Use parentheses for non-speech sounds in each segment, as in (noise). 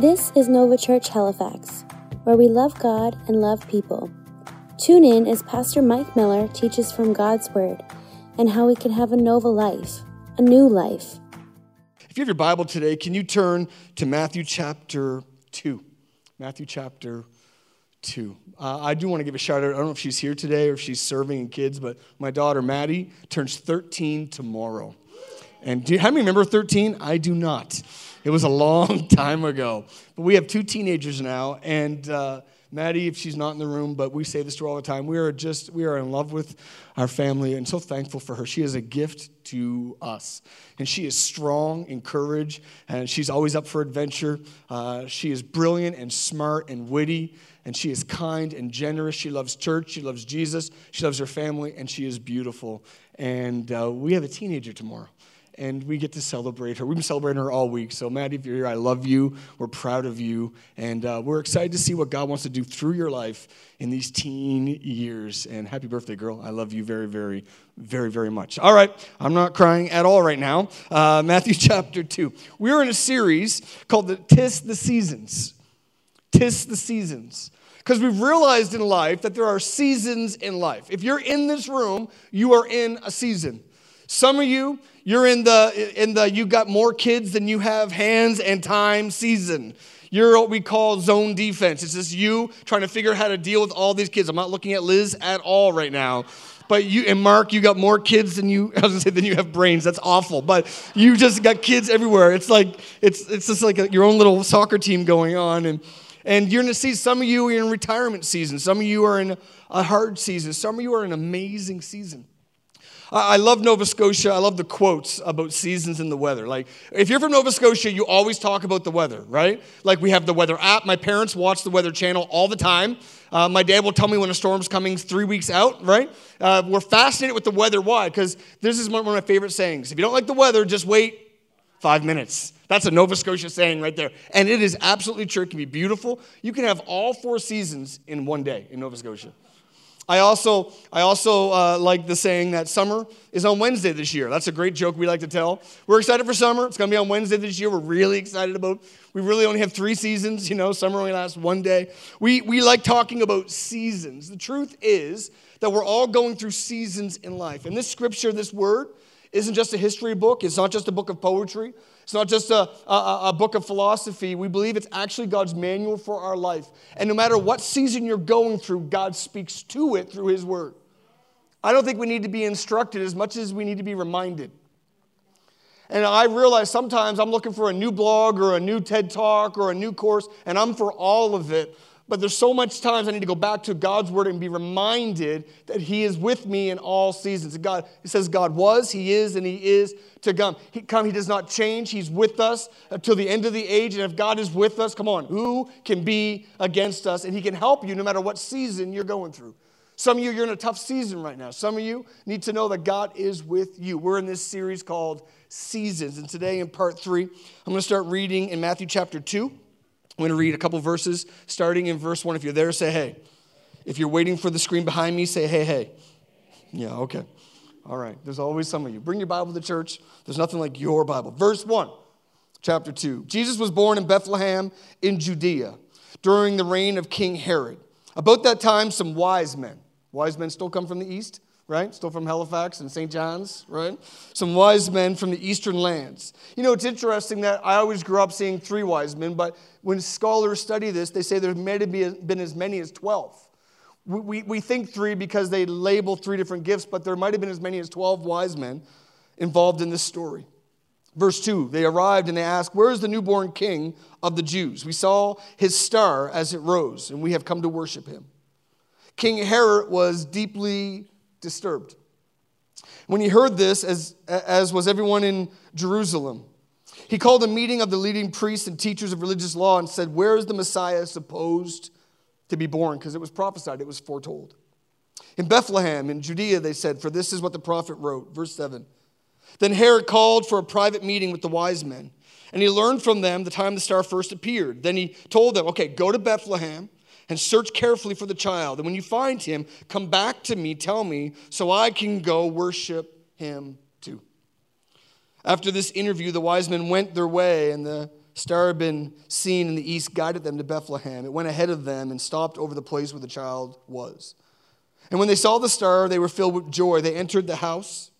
This is Nova Church Halifax, where we love God and love people. Tune in as Pastor Mike Miller teaches from God's Word and how we can have a Nova life, a new life. If you have your Bible today, can you turn to Matthew chapter 2? Matthew chapter 2. Uh, I do want to give a shout out. I don't know if she's here today or if she's serving in kids, but my daughter Maddie turns 13 tomorrow. And do how many remember 13? I do not. It was a long (laughs) time ago. But we have two teenagers now, and uh, Maddie, if she's not in the room, but we say this to her all the time, we are just, we are in love with our family and so thankful for her. She is a gift to us. And she is strong and courage, and she's always up for adventure. Uh, she is brilliant and smart and witty, and she is kind and generous. She loves church, she loves Jesus, she loves her family, and she is beautiful. And uh, we have a teenager tomorrow and we get to celebrate her. We've been celebrating her all week. So, Maddie, if you're here, I love you. We're proud of you. And uh, we're excited to see what God wants to do through your life in these teen years. And happy birthday, girl. I love you very, very, very, very much. All right, I'm not crying at all right now. Uh, Matthew (laughs) chapter 2. We're in a series called the Tis the Seasons. Tis the Seasons. Because we've realized in life that there are seasons in life. If you're in this room, you are in a season. Some of you, you're in the in the you got more kids than you have hands and time season. You're what we call zone defense. It's just you trying to figure out how to deal with all these kids. I'm not looking at Liz at all right now. But you and Mark, you got more kids than you (laughs) I was gonna say than you have brains. That's awful. But you just got kids everywhere. It's like it's it's just like a, your own little soccer team going on and and you're going to see some of you are in retirement season. Some of you are in a hard season. Some of you are in an amazing season. I love Nova Scotia. I love the quotes about seasons and the weather. Like, if you're from Nova Scotia, you always talk about the weather, right? Like, we have the weather app. My parents watch the Weather Channel all the time. Uh, my dad will tell me when a storm's coming three weeks out, right? Uh, we're fascinated with the weather. Why? Because this is one of my favorite sayings. If you don't like the weather, just wait five minutes. That's a Nova Scotia saying right there. And it is absolutely true. It can be beautiful. You can have all four seasons in one day in Nova Scotia. I also, I also uh, like the saying that summer is on Wednesday this year. That's a great joke we like to tell. We're excited for summer. It's going to be on Wednesday this year. We're really excited about. We really only have three seasons. You know, summer only lasts one day. We we like talking about seasons. The truth is that we're all going through seasons in life. And this scripture, this word, isn't just a history book. It's not just a book of poetry. It's not just a, a, a, book of philosophy. We believe it's actually God's manual for our life. And no matter what season you're going through, God speaks to it through His Word. I don't think we need to be instructed as much as we need to be reminded. And I realize sometimes I'm looking for a new blog or a new TED talk or a new course, and I'm for all of it. But there's so much times I need to go back to God's word and be reminded that He is with me in all seasons. God, it says God was, He is, and He is to come. He come, He does not change. He's with us uh, until the end of the age. And if God is with us, come on, who can be against us? And He can help you no matter what season you're going through. Some of you, you're in a tough season right now. Some of you need to know that God is with you. We're in this series called Seasons. And today, in part three, I'm going to start reading in Matthew chapter 2. I'm going to read a couple verses starting in verse 1. If you're there, say hey. If you're waiting for the screen behind me, say hey, hey. Yeah, okay. All right. There's always some of you. Bring your Bible to church. There's nothing like your Bible. Verse 1, chapter 2. Jesus was born in Bethlehem in Judea during the reign of King Herod. About that time, some wise men, wise men still come from the east, right? Still from Halifax and St. John's, right? Some wise men from the eastern lands. You know, it's interesting that I always grew up seeing three wise men, but when scholars study this, they say there may have been as many as 12. We, we, we think three because they label three different gifts, but there might have been as many as 12 wise men involved in this story. Verse 2 They arrived and they asked, Where is the newborn king of the Jews? We saw his star as it rose, and we have come to worship him. King Herod was deeply disturbed. When he heard this, as, as was everyone in Jerusalem, he called a meeting of the leading priests and teachers of religious law and said, Where is the Messiah supposed to be born? Because it was prophesied, it was foretold. In Bethlehem, in Judea, they said, For this is what the prophet wrote. Verse 7. Then Herod called for a private meeting with the wise men, and he learned from them the time the star first appeared. Then he told them, Okay, go to Bethlehem and search carefully for the child. And when you find him, come back to me, tell me, so I can go worship him too. After this interview, the wise men went their way, and the star had been seen in the east guided them to Bethlehem. It went ahead of them and stopped over the place where the child was. And when they saw the star, they were filled with joy. They entered the house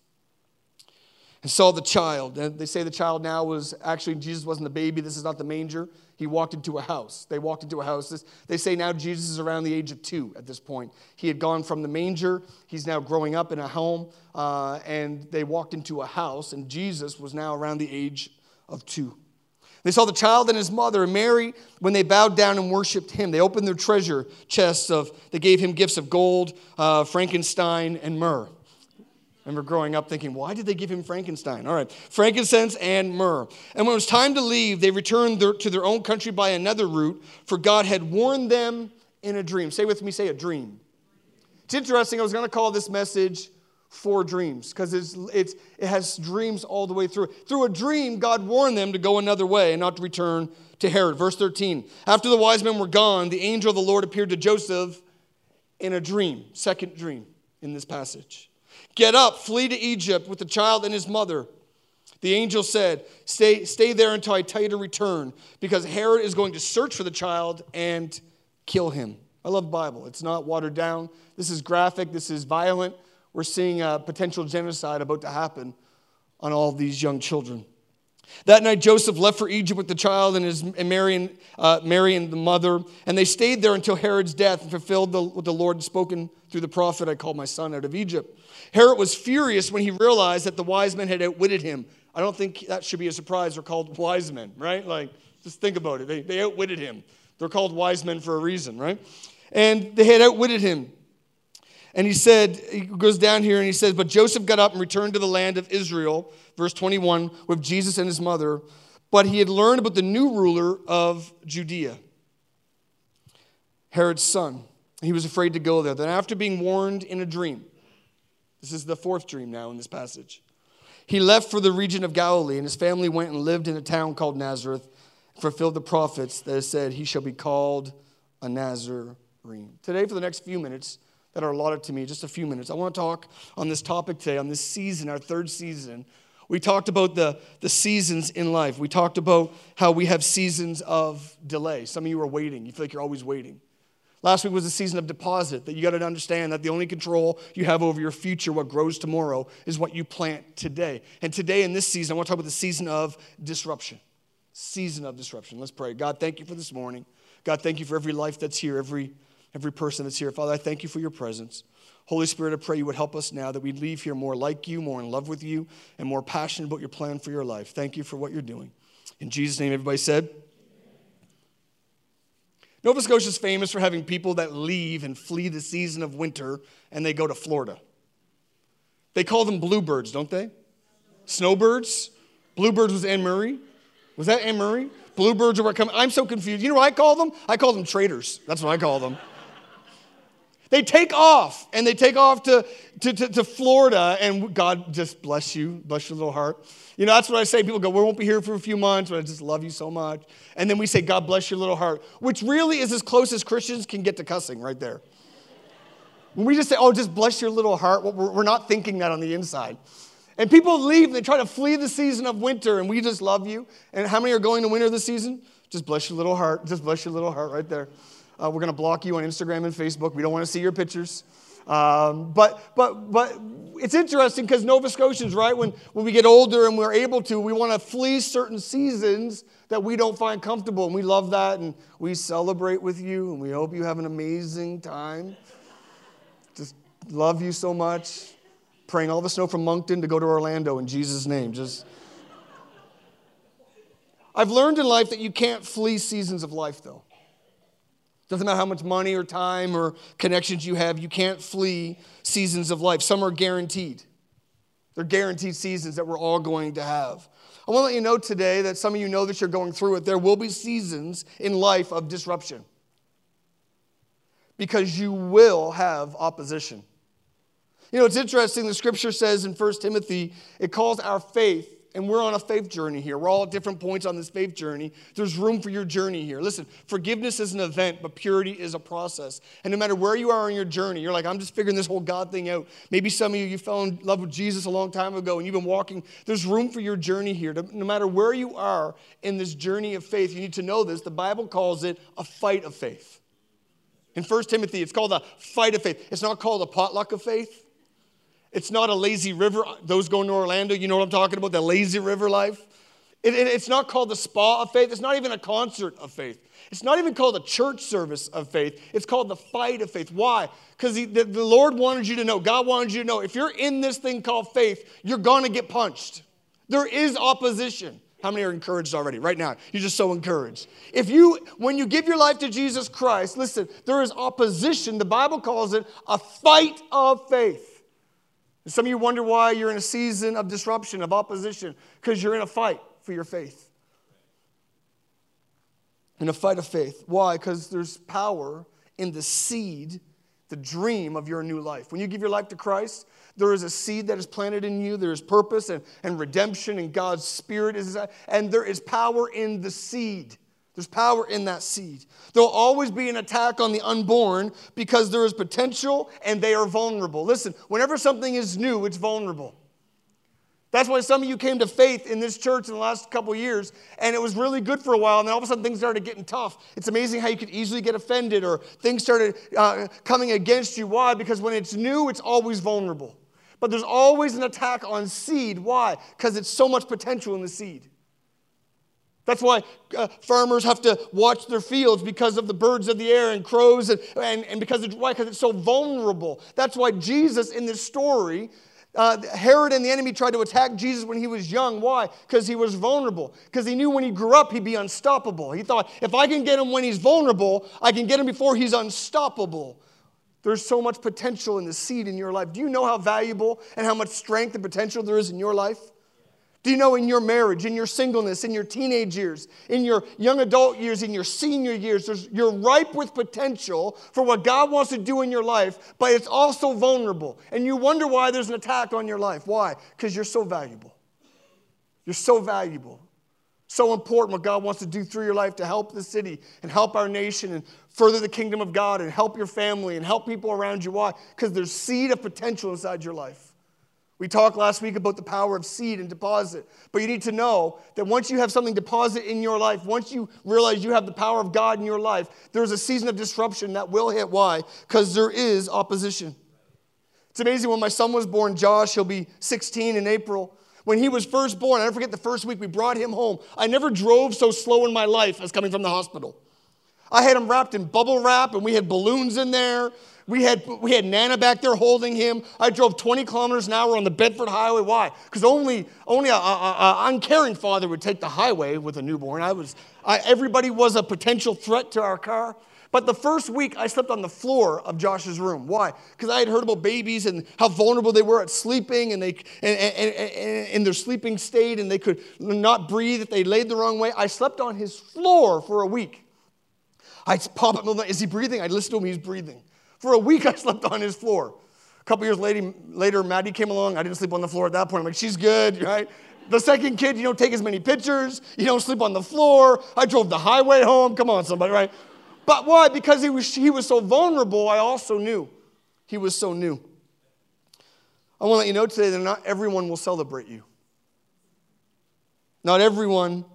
and saw the child. And they say the child now was actually, Jesus wasn't the baby. This is not the manger. He walked into a house. They walked into a house. They say now Jesus is around the age of two at this point. He had gone from the manger. He's now growing up in a home. Uh, and they walked into a house, and Jesus was now around the age of two. They saw the child and his mother, Mary, when they bowed down and worshiped him, they opened their treasure chests of, they gave him gifts of gold, uh, frankincense, and myrrh. I remember growing up thinking, why did they give him Frankenstein? All right, frankincense and myrrh. And when it was time to leave, they returned their, to their own country by another route, for God had warned them in a dream. Say with me, say a dream. It's interesting, I was going to call this message Four Dreams, because it's, it's, it has dreams all the way through. Through a dream, God warned them to go another way and not to return to Herod. Verse 13 After the wise men were gone, the angel of the Lord appeared to Joseph in a dream, second dream in this passage. Get up, flee to Egypt with the child and his mother. The angel said, Stay, stay there until I tell you to return, because Herod is going to search for the child and kill him. I love the Bible. It's not watered down. This is graphic, this is violent. We're seeing a potential genocide about to happen on all these young children. That night, Joseph left for Egypt with the child and, his, and Mary, and, uh, Mary and the mother, and they stayed there until Herod's death and fulfilled the, what the Lord had spoken through the prophet I called my son out of Egypt. Herod was furious when he realized that the wise men had outwitted him. I don't think that should be a surprise. They're called wise men, right? Like, just think about it. They, they outwitted him. They're called wise men for a reason, right? And they had outwitted him. And he said, he goes down here and he says, But Joseph got up and returned to the land of Israel, verse 21, with Jesus and his mother. But he had learned about the new ruler of Judea, Herod's son. He was afraid to go there. Then, after being warned in a dream, this is the fourth dream now in this passage, he left for the region of Galilee, and his family went and lived in a town called Nazareth, fulfilled the prophets that said, He shall be called a Nazarene. Today, for the next few minutes, that are allotted to me, just a few minutes. I want to talk on this topic today, on this season, our third season. We talked about the, the seasons in life. We talked about how we have seasons of delay. Some of you are waiting. You feel like you're always waiting. Last week was a season of deposit, that you got to understand that the only control you have over your future, what grows tomorrow, is what you plant today. And today in this season, I want to talk about the season of disruption. Season of disruption. Let's pray. God, thank you for this morning. God, thank you for every life that's here, every every person that's here. Father, I thank you for your presence. Holy Spirit, I pray you would help us now that we'd leave here more like you, more in love with you, and more passionate about your plan for your life. Thank you for what you're doing. In Jesus' name, everybody said, Nova Scotia is famous for having people that leave and flee the season of winter and they go to Florida. They call them bluebirds, don't they? Snowbirds? Bluebirds was Anne Murray. Was that Anne Murray? Bluebirds are come. I'm so confused. You know what I call them? I call them traitors. That's what I call them. They take off and they take off to, to, to, to, Florida, and God just bless you, bless your little heart. You know, that's what I say. People go, We won't be here for a few months, but I just love you so much. And then we say, God bless your little heart, which really is as close as Christians can get to cussing right there. When we just say, Oh, just bless your little heart, we're not thinking that on the inside. And people leave, and they try to flee the season of winter, and we just love you. And how many are going to winter this season? Just bless your little heart. Just bless your little heart right there. Uh, we're going to block you on Instagram and Facebook. We don't want to see your pictures. Um, but, but, but it's interesting because Nova Scotians, right, when, when we get older and we're able to, we want to flee certain seasons that we don't find comfortable. And we love that. And we celebrate with you. And we hope you have an amazing time. Just love you so much. Praying all the snow from Moncton to go to Orlando in Jesus' name. Just. I've learned in life that you can't flee seasons of life, though. Doesn't matter how much money or time or connections you have, you can't flee seasons of life. Some are guaranteed. They're guaranteed seasons that we're all going to have. I want to let you know today that some of you know that you're going through it. There will be seasons in life of disruption because you will have opposition. You know, it's interesting. The scripture says in 1 Timothy, it calls our faith and we're on a faith journey here. We're all at different points on this faith journey. There's room for your journey here. Listen, forgiveness is an event, but purity is a process. And no matter where you are on your journey, you're like, I'm just figuring this whole God thing out. Maybe some of you, you fell in love with Jesus a long time ago and you've been walking. There's room for your journey here. No matter where you are in this journey of faith, you need to know this. The Bible calls it a fight of faith. In 1 Timothy, it's called a fight of faith. It's not called a potluck of faith. It's not a lazy river. Those going to Orlando, you know what I'm talking about, the lazy river life. It, it, it's not called the spa of faith. It's not even a concert of faith. It's not even called a church service of faith. It's called the fight of faith. Why? Because the, the Lord wanted you to know, God wanted you to know, if you're in this thing called faith, you're going to get punched. There is opposition. How many are encouraged already? Right now, you're just so encouraged. If you, when you give your life to Jesus Christ, listen, there is opposition. The Bible calls it a fight of faith. Some of you wonder why you're in a season of disruption, of opposition, because you're in a fight for your faith. In a fight of faith. Why? Because there's power in the seed, the dream of your new life. When you give your life to Christ, there is a seed that is planted in you. There is purpose and, and redemption, and God's Spirit is, and there is power in the seed. There's power in that seed. There'll always be an attack on the unborn because there is potential and they are vulnerable. Listen, whenever something is new, it's vulnerable. That's why some of you came to faith in this church in the last couple years, and it was really good for a while, and then all of a sudden things started getting tough. It's amazing how you could easily get offended or things started uh, coming against you. Why? Because when it's new, it's always vulnerable. But there's always an attack on seed. Why? Because it's so much potential in the seed. That's why uh, farmers have to watch their fields because of the birds of the air and crows, and, and, and because, it's, why? because it's so vulnerable. That's why Jesus, in this story, uh, Herod and the enemy tried to attack Jesus when he was young. Why? Because he was vulnerable. Because he knew when he grew up, he'd be unstoppable. He thought, if I can get him when he's vulnerable, I can get him before he's unstoppable. There's so much potential in the seed in your life. Do you know how valuable and how much strength and potential there is in your life? Do you know in your marriage, in your singleness, in your teenage years, in your young adult years, in your senior years, you're ripe with potential for what God wants to do in your life, but it's also vulnerable. And you wonder why there's an attack on your life. Why? Because you're so valuable. You're so valuable. So important what God wants to do through your life to help the city and help our nation and further the kingdom of God and help your family and help people around you. Why? Because there's seed of potential inside your life. We talked last week about the power of seed and deposit. But you need to know that once you have something deposit in your life, once you realize you have the power of God in your life, there's a season of disruption that will hit. Why? Because there is opposition. It's amazing when my son was born, Josh, he'll be 16 in April. When he was first born, I never forget the first week we brought him home. I never drove so slow in my life as coming from the hospital. I had him wrapped in bubble wrap and we had balloons in there. We had, we had Nana back there holding him. I drove 20 kilometers an hour on the Bedford Highway. Why? Because only, only a, a, a, uncaring father would take the highway with a newborn. I was, I, everybody was a potential threat to our car. But the first week, I slept on the floor of Josh's room. Why? Because I had heard about babies and how vulnerable they were at sleeping and they and, and, and, in their sleeping state and they could not breathe if they laid the wrong way. I slept on his floor for a week. I'd pop up, is he breathing? I'd listen to him, he's breathing. For a week, (laughs) I slept on his floor. A couple years later, Maddie came along. I didn't sleep on the floor at that point. I'm like, she's good, (laughs) right? The second kid, you don't take as many pictures. You don't sleep on the floor. I drove the highway home. Come on, somebody, right? But why? Because he was, he was so vulnerable, I also knew he was so new. I want to let you know today that not everyone will celebrate you. Not everyone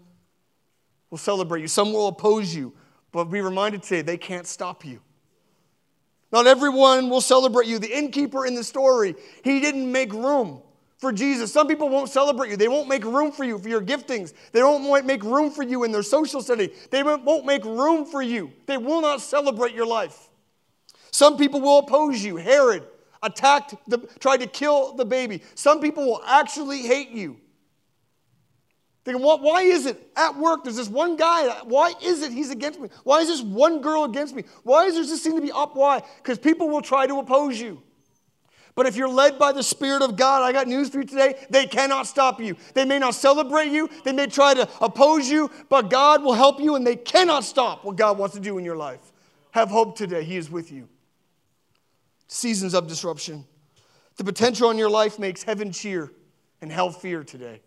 will celebrate you. Some will oppose you. But be reminded today, they can't stop you. Not everyone will celebrate you. The innkeeper in the story, he didn't make room for Jesus. Some people won't celebrate you. They won't make room for you for your giftings. They won't make room for you in their social setting. They won't make room for you. They will not celebrate your life. Some people will oppose you. Herod attacked, the, tried to kill the baby. Some people will actually hate you. Thinking, why is it at work there's this one guy? Why is it he's against me? Why is this one girl against me? Why does this seem to be up? Why? Because people will try to oppose you. But if you're led by the Spirit of God, I got news for you today. They cannot stop you. They may not celebrate you, they may try to oppose you, but God will help you and they cannot stop what God wants to do in your life. Have hope today. He is with you. Seasons of disruption. The potential in your life makes heaven cheer and hell fear today.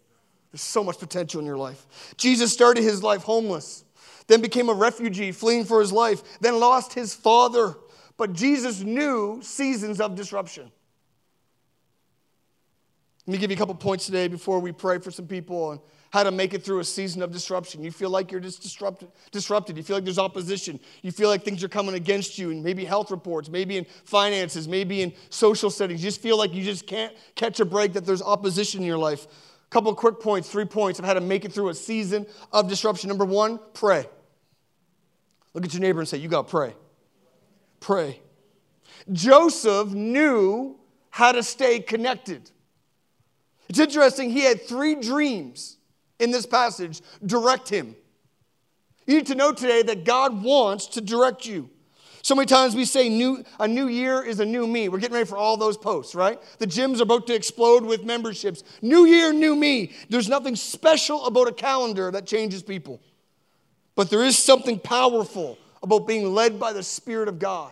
There's so much potential in your life. Jesus started his life homeless, then became a refugee, fleeing for his life, then lost his father. But Jesus knew seasons of disruption. Let me give you a couple points today before we pray for some people and how to make it through a season of disruption. You feel like you're just disrupted, disrupted. You feel like there's opposition. You feel like things are coming against you, and maybe health reports, maybe in finances, maybe in social settings. You just feel like you just can't catch a break, that there's opposition in your life. Couple quick points, three points of how to make it through a season of disruption. Number one, pray. Look at your neighbor and say, You got to pray. Pray. Joseph knew how to stay connected. It's interesting, he had three dreams in this passage direct him. You need to know today that God wants to direct you. So many times we say new, a new year is a new me. We're getting ready for all those posts, right? The gyms are about to explode with memberships. New year, new me. There's nothing special about a calendar that changes people. But there is something powerful about being led by the Spirit of God.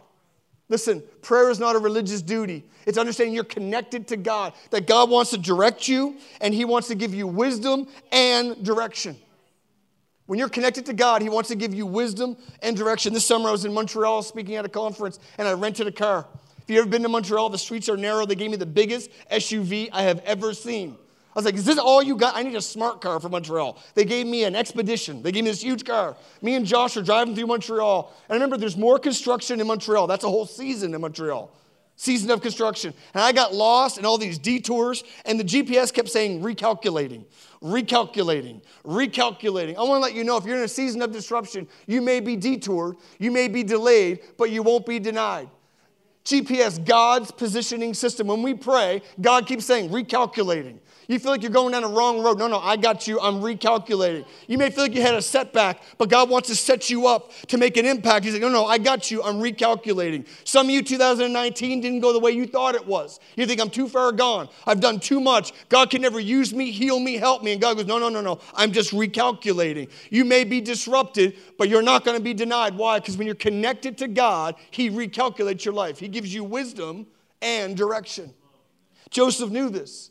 Listen, prayer is not a religious duty. It's understanding you're connected to God, that God wants to direct you and He wants to give you wisdom and direction. When you're connected to God, He wants to give you wisdom and direction. This summer I was in Montreal speaking at a conference and I rented a car. If you've ever been to Montreal, the streets are narrow. They gave me the biggest SUV I have ever seen. I was like, is this all you got? I need a smart car for Montreal. They gave me an Expedition. They gave me this huge car. Me and Josh are driving through Montreal. And I remember there's more construction in Montreal. That's a whole season in Montreal. Season of construction. And I got lost in all these detours, and the GPS kept saying recalculating, recalculating, recalculating. I want to let you know if you're in a season of disruption, you may be detoured, you may be delayed, but you won't be denied. GPS, God's positioning system. When we pray, God keeps saying recalculating, you feel like you're going down the wrong road. No, no, I got you. I'm recalculating. You may feel like you had a setback, but God wants to set you up to make an impact. He's like, no, no, I got you. I'm recalculating. Some of you, 2019 didn't go the way you thought it was. You think I'm too far gone. I've done too much. God can never use me, heal me, help me. And God goes, no, no, no, no. I'm just recalculating. You may be disrupted, but you're not going to be denied. Why? Because when you're connected to God, He recalculates your life. He gives you wisdom and direction. Joseph knew this.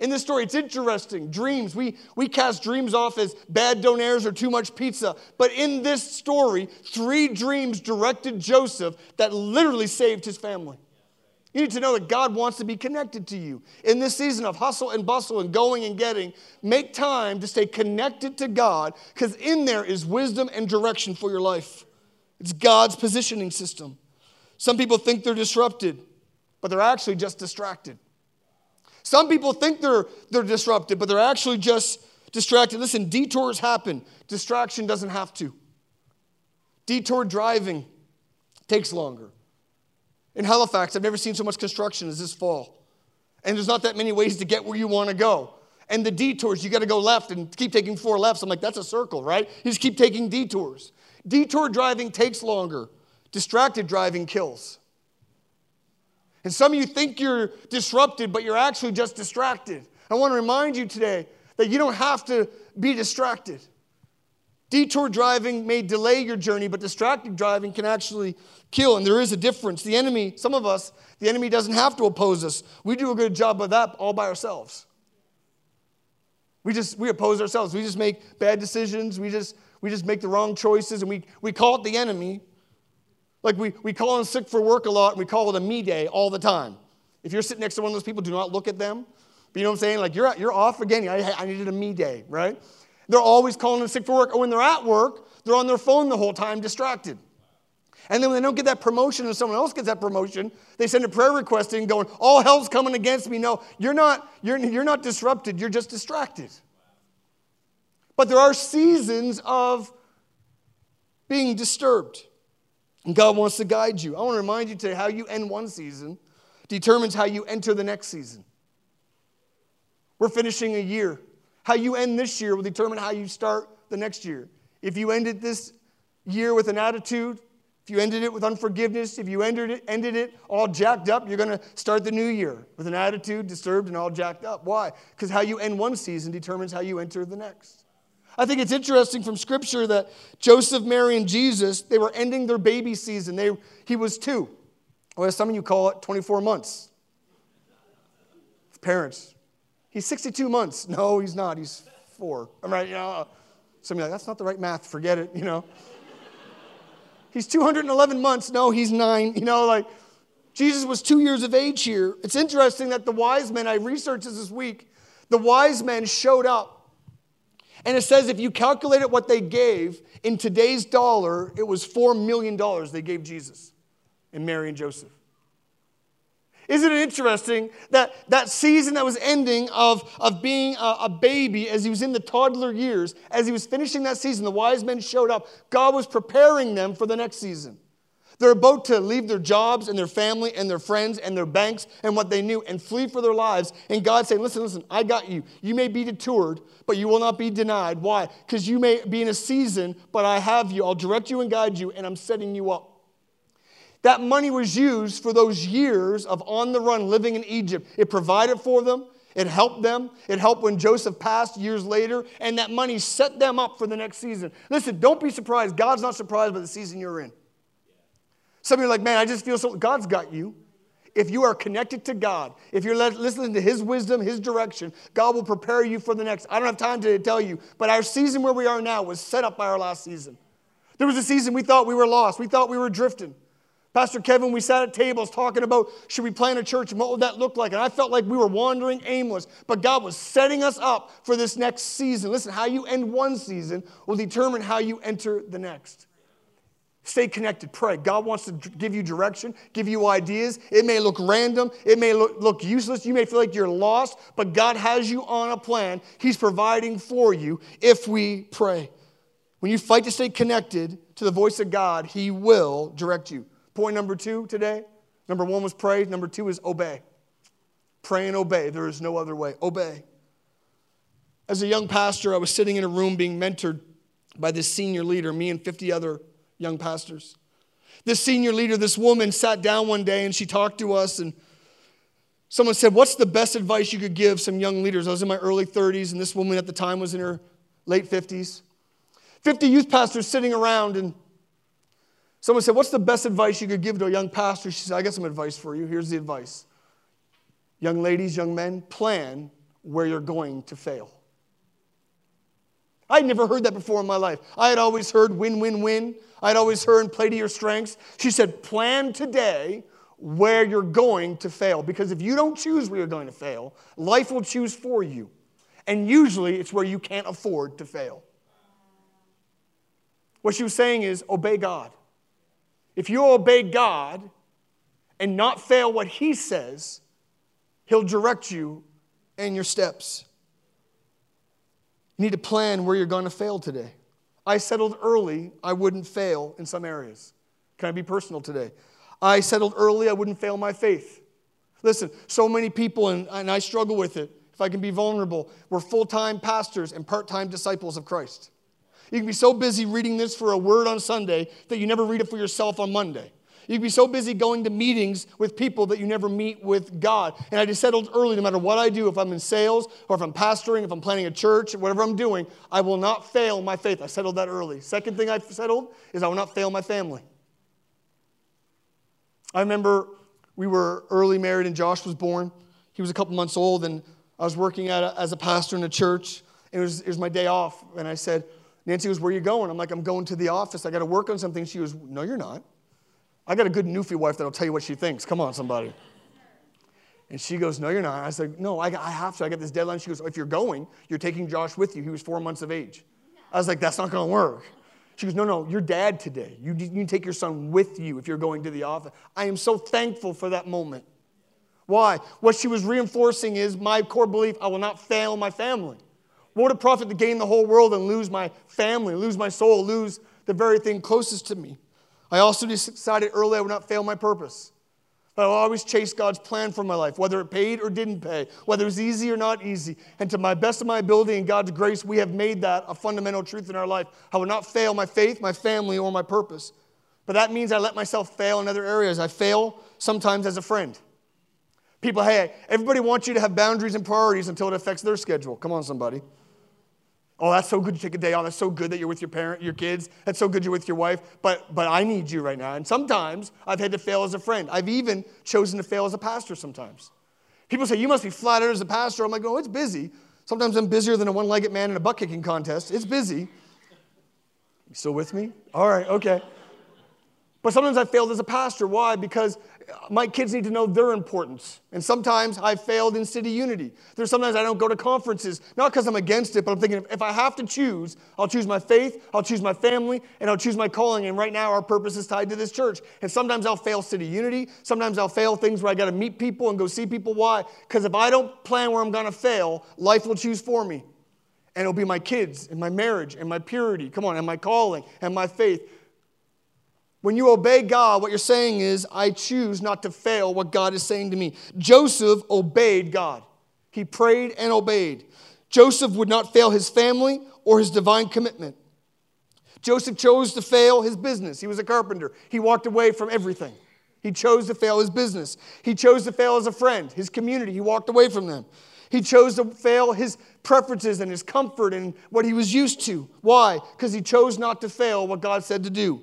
In this story, it's interesting. Dreams, we, we cast dreams off as bad donairs or too much pizza. But in this story, three dreams directed Joseph that literally saved his family. You need to know that God wants to be connected to you. In this season of hustle and bustle and going and getting, make time to stay connected to God because in there is wisdom and direction for your life. It's God's positioning system. Some people think they're disrupted, but they're actually just distracted. Some people think they're, they're disrupted, but they're actually just distracted. Listen, detours happen, distraction doesn't have to. Detour driving takes longer. In Halifax, I've never seen so much construction as this fall. And there's not that many ways to get where you want to go. And the detours, you got to go left and keep taking four lefts. I'm like, that's a circle, right? You just keep taking detours. Detour driving takes longer, distracted driving kills. And some of you think you're disrupted, but you're actually just distracted. I want to remind you today that you don't have to be distracted. Detour driving may delay your journey, but distracted driving can actually kill, and there is a difference. The enemy, some of us, the enemy doesn't have to oppose us. We do a good job of that all by ourselves. We just we oppose ourselves. We just make bad decisions. We just we just make the wrong choices, and we, we call it the enemy, like we, we call in sick for work a lot, and we call it a me day all the time. If you're sitting next to one of those people, do not look at them. But you know what I'm saying? Like you're, you're off again. I, I needed a me day, right? They're always calling in sick for work. Or when they're at work, they're on their phone the whole time, distracted. And then when they don't get that promotion and someone else gets that promotion, they send a prayer request in going, all hell's coming against me. No, you're not, you're, you're not disrupted, you're just distracted. But there are seasons of being disturbed. And God wants to guide you. I want to remind you today how you end one season determines how you enter the next season. We're finishing a year. How you end this year will determine how you start the next year. If you ended this year with an attitude, if you ended it with unforgiveness, if you ended it, ended it all jacked up, you're going to start the new year with an attitude disturbed and all jacked up. Why? Because how you end one season determines how you enter the next. I think it's interesting from Scripture that Joseph, Mary, and Jesus, they were ending their baby season. They, he was two, or as some of you call it, 24 months. Parents, he's 62 months. No, he's not. He's four. I'm right, you know. Uh, some of you like, that's not the right math. Forget it, you know. (laughs) he's 211 months. No, he's nine. You know, like Jesus was two years of age here. It's interesting that the wise men, I researched this this week, the wise men showed up. And it says if you calculated what they gave in today's dollar, it was $4 million they gave Jesus and Mary and Joseph. Isn't it interesting that that season that was ending of, of being a, a, baby as he was in the toddler years, as he was finishing that season, the wise men showed up. God was preparing them for the next season. They're about to leave their jobs and their family and their friends and their banks and what they knew and flee for their lives. And God saying, Listen, listen, I got you. You may be detoured, but you will not be denied. Why? Because you may be in a season, but I have you. I'll direct you and guide you, and I'm setting you up. That money was used for those years of on the run living in Egypt. It provided for them, it helped them, it helped when Joseph passed years later, and that money set them up for the next season. Listen, don't be surprised. God's not surprised by the season you're in. Some of you are like, man, I just feel so. God's got you. If you are connected to God, if you're listening to His wisdom, His direction, God will prepare you for the next. I don't have time to tell you, but our season where we are now was set up by our last season. There was a season we thought we were lost, we thought we were drifting. Pastor Kevin, we sat at tables talking about should we plant a church and what would that look like? And I felt like we were wandering aimless, but God was setting us up for this next season. Listen, how you end one season will determine how you enter the next. Stay connected, pray. God wants to give you direction, give you ideas. It may look random, it may look, look useless, you may feel like you're lost, but God has you on a plan. He's providing for you if we pray. When you fight to stay connected to the voice of God, He will direct you. Point number two today number one was pray, number two is obey. Pray and obey. There is no other way. Obey. As a young pastor, I was sitting in a room being mentored by this senior leader, me and 50 other young pastors. This senior leader, this woman, sat down one day and she talked to us, and someone said, What's the best advice you could give some young leaders? I was in my early 30s, and this woman at the time was in her late 50s. 50 youth pastors sitting around, and Someone said, What's the best advice you could give to a young pastor? She said, I got some advice for you. Here's the advice. Young ladies, young men, plan where you're going to fail. I'd never heard that before in my life. I had always heard win, win, win. I'd always heard play to your strengths. She said, Plan today where you're going to fail. Because if you don't choose where you're going to fail, life will choose for you. And usually it's where you can't afford to fail. What she was saying is obey God. If you obey God and not fail what He says, He'll direct you in your steps. You need to plan where you're going to fail today. I settled early I wouldn't fail in some areas. Can I be personal today? I settled early I wouldn't fail my faith. Listen, so many people, and, and I struggle with it, if I can be vulnerable, we're full time pastors and part time disciples of Christ. You can be so busy reading this for a word on Sunday that you never read it for yourself on Monday. You can be so busy going to meetings with people that you never meet with God. And I just settled early no matter what I do, if I'm in sales or if I'm pastoring, if I'm planning a church, whatever I'm doing, I will not fail my faith. I settled that early. Second thing I settled is I will not fail my family. I remember we were early married and Josh was born. He was a couple months old and I was working a, as a pastor in a church. It was, it was my day off. And I said, Nancy goes, Where are you going? I'm like, I'm going to the office. I got to work on something. She goes, No, you're not. I got a good Newfie wife that'll tell you what she thinks. Come on, somebody. And she goes, No, you're not. I said, No, I, I have to. I got this deadline. She goes, If you're going, you're taking Josh with you. He was four months of age. I was like, That's not going to work. She goes, No, no, you're dad today. You, you take your son with you if you're going to the office. I am so thankful for that moment. Why? What she was reinforcing is my core belief I will not fail my family. What would it profit to gain the whole world and lose my family, lose my soul, lose the very thing closest to me? I also decided early I would not fail my purpose. I will always chase God's plan for my life, whether it paid or didn't pay, whether it was easy or not easy. And to my best of my ability and God's grace, we have made that a fundamental truth in our life. I will not fail my faith, my family, or my purpose. But that means I let myself fail in other areas. I fail sometimes as a friend. People, hey, everybody wants you to have boundaries and priorities until it affects their schedule. Come on, somebody. Oh, that's so good to take a day off. That's so good that you're with your parent, your kids. That's so good you're with your wife. But but I need you right now. And sometimes I've had to fail as a friend. I've even chosen to fail as a pastor sometimes. People say, you must be flat out as a pastor. I'm like, oh, it's busy. Sometimes I'm busier than a one legged man in a butt kicking contest. It's busy. You still with me? All right, okay. But sometimes I failed as a pastor. Why? Because my kids need to know their importance. And sometimes I failed in city unity. There's sometimes I don't go to conferences, not because I'm against it, but I'm thinking if I have to choose, I'll choose my faith, I'll choose my family, and I'll choose my calling. And right now, our purpose is tied to this church. And sometimes I'll fail city unity. Sometimes I'll fail things where I got to meet people and go see people. Why? Because if I don't plan where I'm going to fail, life will choose for me. And it'll be my kids and my marriage and my purity, come on, and my calling and my faith. When you obey God, what you're saying is, I choose not to fail what God is saying to me. Joseph obeyed God. He prayed and obeyed. Joseph would not fail his family or his divine commitment. Joseph chose to fail his business. He was a carpenter. He walked away from everything. He chose to fail his business. He chose to fail as a friend, his community. He walked away from them. He chose to fail his preferences and his comfort and what he was used to. Why? Because he chose not to fail what God said to do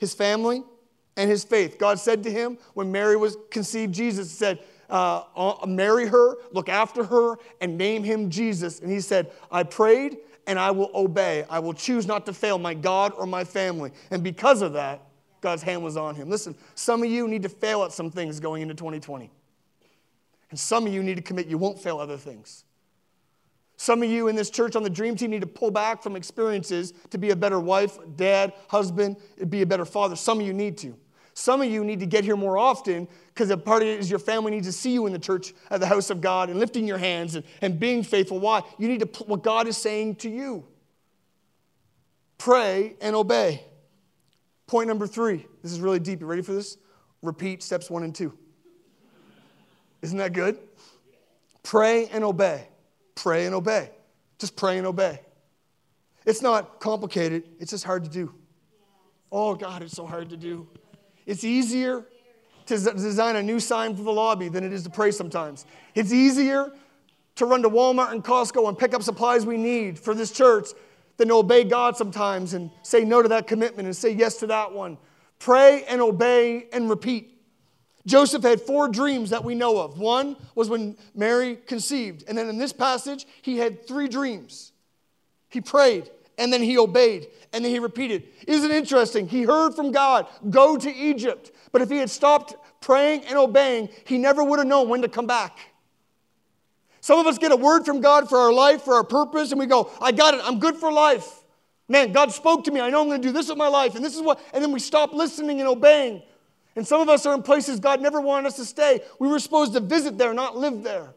his family, and his faith. God said to him when Mary was conceived, Jesus said, uh, uh, marry her, look after her, and name him Jesus. And he said, I prayed and I will obey. I will choose not to fail my God or my family. And because of that, God's hand was on him. Listen, some of you need to fail at some things going into 2020. And some of you need to commit you won't fail other things. Some of you in this church on the dream team need to pull back from experiences to be a better wife, dad, husband, be a better father. Some of you need to. Some of you need to get here more often because a part of it is your family needs to see you in the church at the house of God and lifting your hands and, and being faithful. Why? You need to put what God is saying to you. Pray and obey. Point number three. This is really deep. You ready for this? Repeat steps one and two. Isn't that good? Pray and obey pray and obey. Just pray and obey. It's not complicated, it's just hard to do. Oh, God, it's so hard to do. It's easier to design a new sign for the lobby than it is to pray sometimes. It's easier to run to Walmart and Costco and pick up supplies we need for this church than to obey God sometimes and say no to that commitment and say yes to that one. Pray and obey and repeat. Joseph had four dreams that we know of. One was when Mary conceived. And then in this passage, he had three dreams. He prayed, and then he obeyed, and then he repeated. Isn't it interesting? He heard from God, go to Egypt. But if he had stopped praying and obeying, he never would have known when to come back. Some of us get a word from God for our life, for our purpose, and we go, I got it, I'm good for life. Man, God spoke to me. I know I'm going to do this with my life, and this is what, and then we stop listening and obeying. And some of us are in places God never wanted us to stay. We were supposed to visit there, not live there.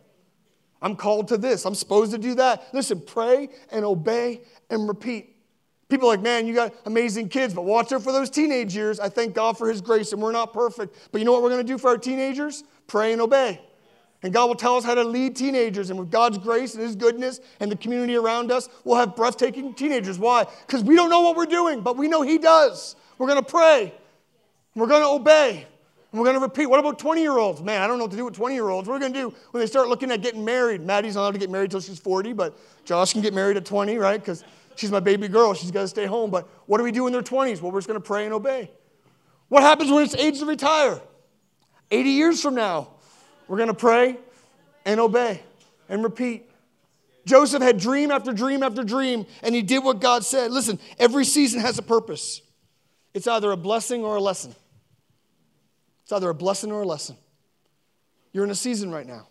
I'm called to this. I'm supposed to do that. Listen, pray and obey and repeat. People like, man, you got amazing kids, but watch out for those teenage years. I thank God for His grace, and we're not perfect. But you know what we're going to do for our teenagers? Pray and obey. And God will tell us how to lead teenagers. And with God's grace and His goodness and the community around us, we'll have breathtaking teenagers. Why? Because we don't know what we're doing, but we know He does. We're going to pray. We're going to obey. And we're going to repeat. What about 20 year olds? Man, I don't know what to do with 20 year olds. What are we going to do when they start looking at getting married? Maddie's not allowed to get married until she's 40, but Josh can get married at 20, right? Because she's my baby girl. She's got to stay home. But what do we do in their 20s? Well, we're just going to pray and obey. What happens when it's age to retire? 80 years from now, we're going to pray and obey and repeat. Joseph had dream after dream after dream, and he did what God said. Listen, every season has a purpose. It's either a blessing or a lesson. Either a blessing or a lesson. You're in a season right now.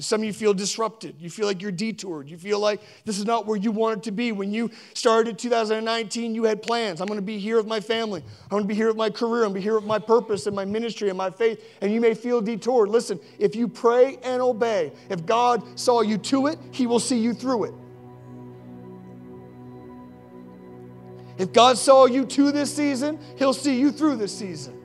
Some of you feel disrupted. You feel like you're detoured. You feel like this is not where you wanted to be. When you started 2019, you had plans. I'm going to be here with my family. I'm going to be here with my career. I'm going to be here with my purpose and my ministry and my faith. And you may feel detoured. Listen, if you pray and obey, if God saw you to it, He will see you through it. If God saw you to this season, He'll see you through this season.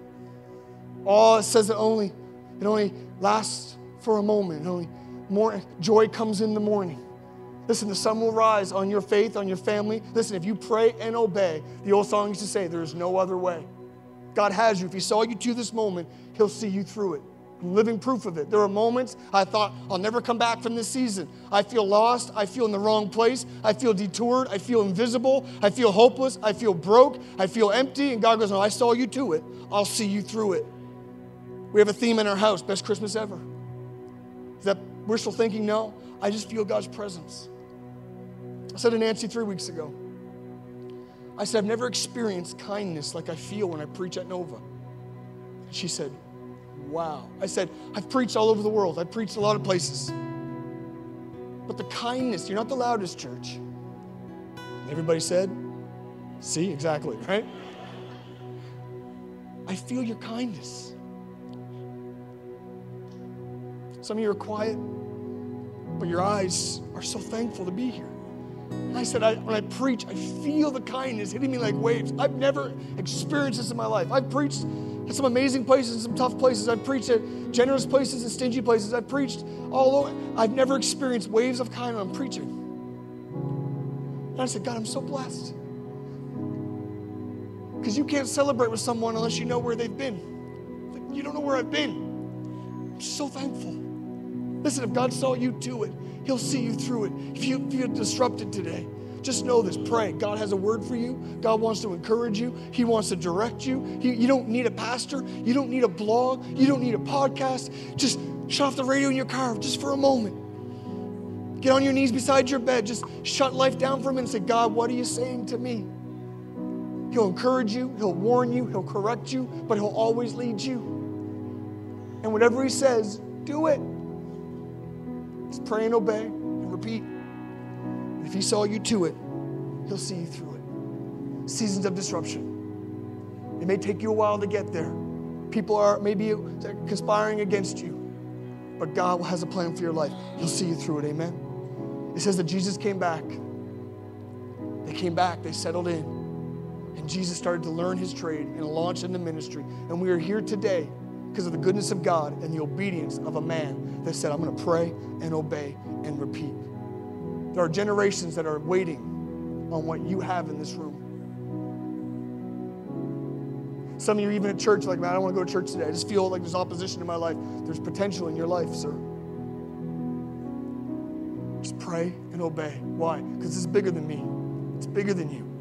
Oh, it says it only, it only lasts for a moment. It only more joy comes in the morning. Listen, the sun will rise on your faith, on your family. Listen, if you pray and obey, the old song used to say, there is no other way. God has you. If He saw you to this moment, He'll see you through it. I'm living proof of it. There are moments I thought, I'll never come back from this season. I feel lost. I feel in the wrong place. I feel detoured. I feel invisible. I feel hopeless. I feel broke. I feel empty. And God goes, No, I saw you to it. I'll see you through it. We have a theme in our house best Christmas ever. Is that wishful thinking? No. I just feel God's presence. I said to Nancy three weeks ago, I said, I've never experienced kindness like I feel when I preach at Nova. She said, Wow. I said, I've preached all over the world, I've preached a lot of places. But the kindness, you're not the loudest church. Everybody said, See, exactly, right? I feel your kindness. Some of you are quiet, but your eyes are so thankful to be here. And I said, I, when I preach, I feel the kindness hitting me like waves. I've never experienced this in my life. I've preached at some amazing places, and some tough places. I've preached at generous places and stingy places. I've preached all over. I've never experienced waves of kindness when I'm preaching. And I said, God, I'm so blessed. Because you can't celebrate with someone unless you know where they've been. You don't know where I've been. I'm so thankful. Listen, if God saw you do it, He'll see you through it. If you feel disrupted today, just know this. Pray. God has a word for you. God wants to encourage you. He wants to direct you. He, you don't need a pastor. You don't need a blog. You don't need a podcast. Just shut off the radio in your car just for a moment. Get on your knees beside your bed. Just shut life down for a minute and say, God, what are you saying to me? He'll encourage you, He'll warn you, He'll correct you, but He'll always lead you. And whatever He says, do it. Just pray and obey and repeat. And if He saw you to it, He'll see you through it. Seasons of disruption. It may take you a while to get there. People are maybe conspiring against you, but God has a plan for your life. He'll see you through it. Amen. It says that Jesus came back. They came back, they settled in. And Jesus started to learn his trade and launch into ministry. And we are here today because of the goodness of God and the obedience of a man that said, I'm going to pray and obey and repeat. There are generations that are waiting on what you have in this room. Some of you, even at church, like, man, I don't want to go to church today. I just feel like there's opposition in my life. There's potential in your life, sir. Just pray and obey. Why? Because is bigger than me, it's bigger than you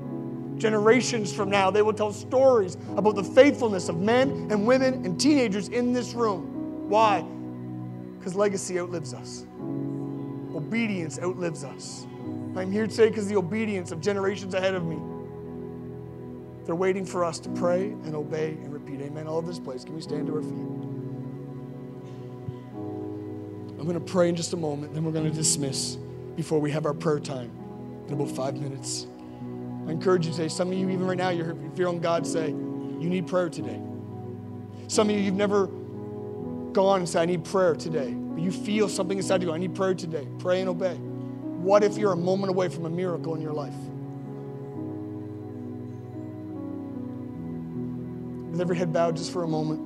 generations from now, they will tell stories about the faithfulness of men and women and teenagers in this room. Why? Because legacy outlives us, obedience outlives us. I'm here today because the obedience of generations ahead of me. They're waiting for us to pray and obey and repeat. Amen. All of this place. Can we stand to our feet? I'm going to pray in just a moment, then we're going to dismiss before we have our prayer time in about five minutes. I encourage you today, some of you, even right now, you're feeling God say, you need prayer today. Some of you, you've never gone and said, I need prayer today. But you feel something inside you, I need prayer today. Pray and obey. What if you're a moment away from a miracle in your life? With every head bowed just for a moment.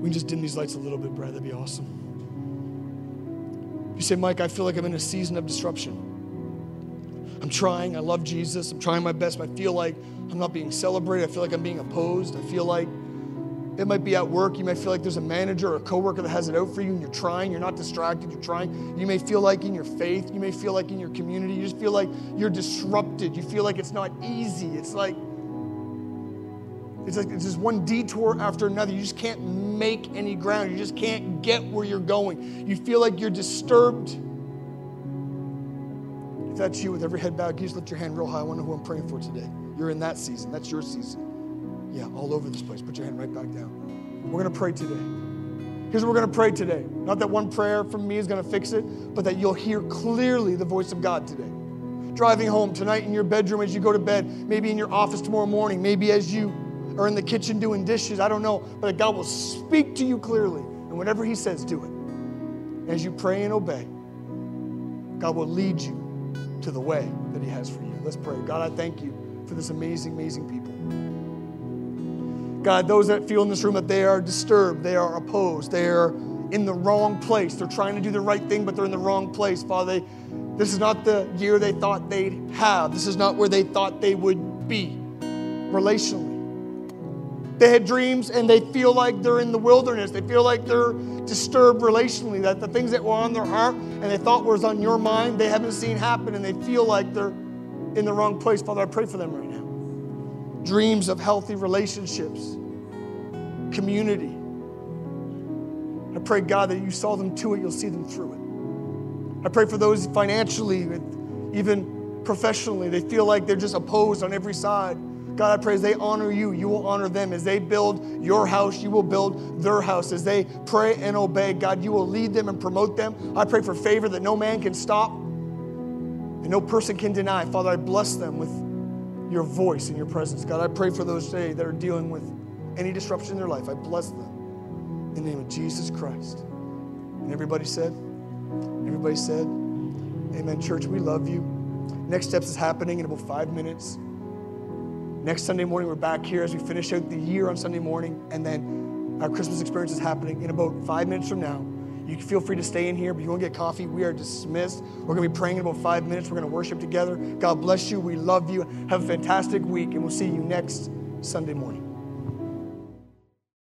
We can just dim these lights a little bit, Brad. That'd be awesome. You say, Mike, I feel like I'm in a season of disruption. I'm trying. I love Jesus. I'm trying my best. But I feel like I'm not being celebrated. I feel like I'm being opposed. I feel like it might be at work. You might feel like there's a manager or a coworker that has it out for you and you're trying. You're not distracted. You're trying. You may feel like in your faith, you may feel like in your community, you just feel like you're disrupted. You feel like it's not easy. It's like it's like it's just one detour after another. You just can't make any ground. You just can't get where you're going. You feel like you're disturbed. If that's you with every head bowed, you just lift your hand real high? I want to know who I'm praying for today. You're in that season. That's your season. Yeah, all over this place. Put your hand right back down. We're going to pray today. Here's what we're going to pray today. Not that one prayer from me is going to fix it, but that you'll hear clearly the voice of God today. Driving home tonight in your bedroom as you go to bed, maybe in your office tomorrow morning, maybe as you are in the kitchen doing dishes, I don't know, but God will speak to you clearly. And whatever He says, do it. As you pray and obey, God will lead you to the way that He has for you. Let's pray. God, I thank you for this amazing, amazing people. God, those that feel in this room that they are disturbed, they are opposed, they are in the wrong place. They're trying to do the right thing, but they're in the wrong place. Father, they, this is not the year they thought they'd have. This is not where they thought they would be relationally. They had dreams and they feel like they're in the wilderness. They feel like they're disturbed relationally, that the things that were on their heart and they thought was on your mind, they haven't seen happen and they feel like they're in the wrong place. Father, I pray for them right now. Dreams of healthy relationships, community. I pray, God, that you saw them to it, you'll see them through it. I pray for those financially even professionally, they feel like they're just opposed on every side. God, I pray as they honor you, you will honor them. As they build your house, you will build their house. As they pray and obey, God, you will lead them and promote them. I pray for favor that no man can stop and no person can deny. Father, I bless them with your voice and your presence. God, I pray for those today that are dealing with any disruption in their life. I bless them in the name of Jesus Christ. And everybody said, everybody said, Amen. Church, we love you. Next steps is happening in about five minutes. Next Sunday morning, we're back here as we finish out the year on Sunday morning, and then our Christmas experience is happening in about five minutes from now. You can feel free to stay in here, but you want to get coffee, we are dismissed. We're going to be praying in about five minutes. We're going to worship together. God bless you. We love you. Have a fantastic week, and we'll see you next Sunday morning.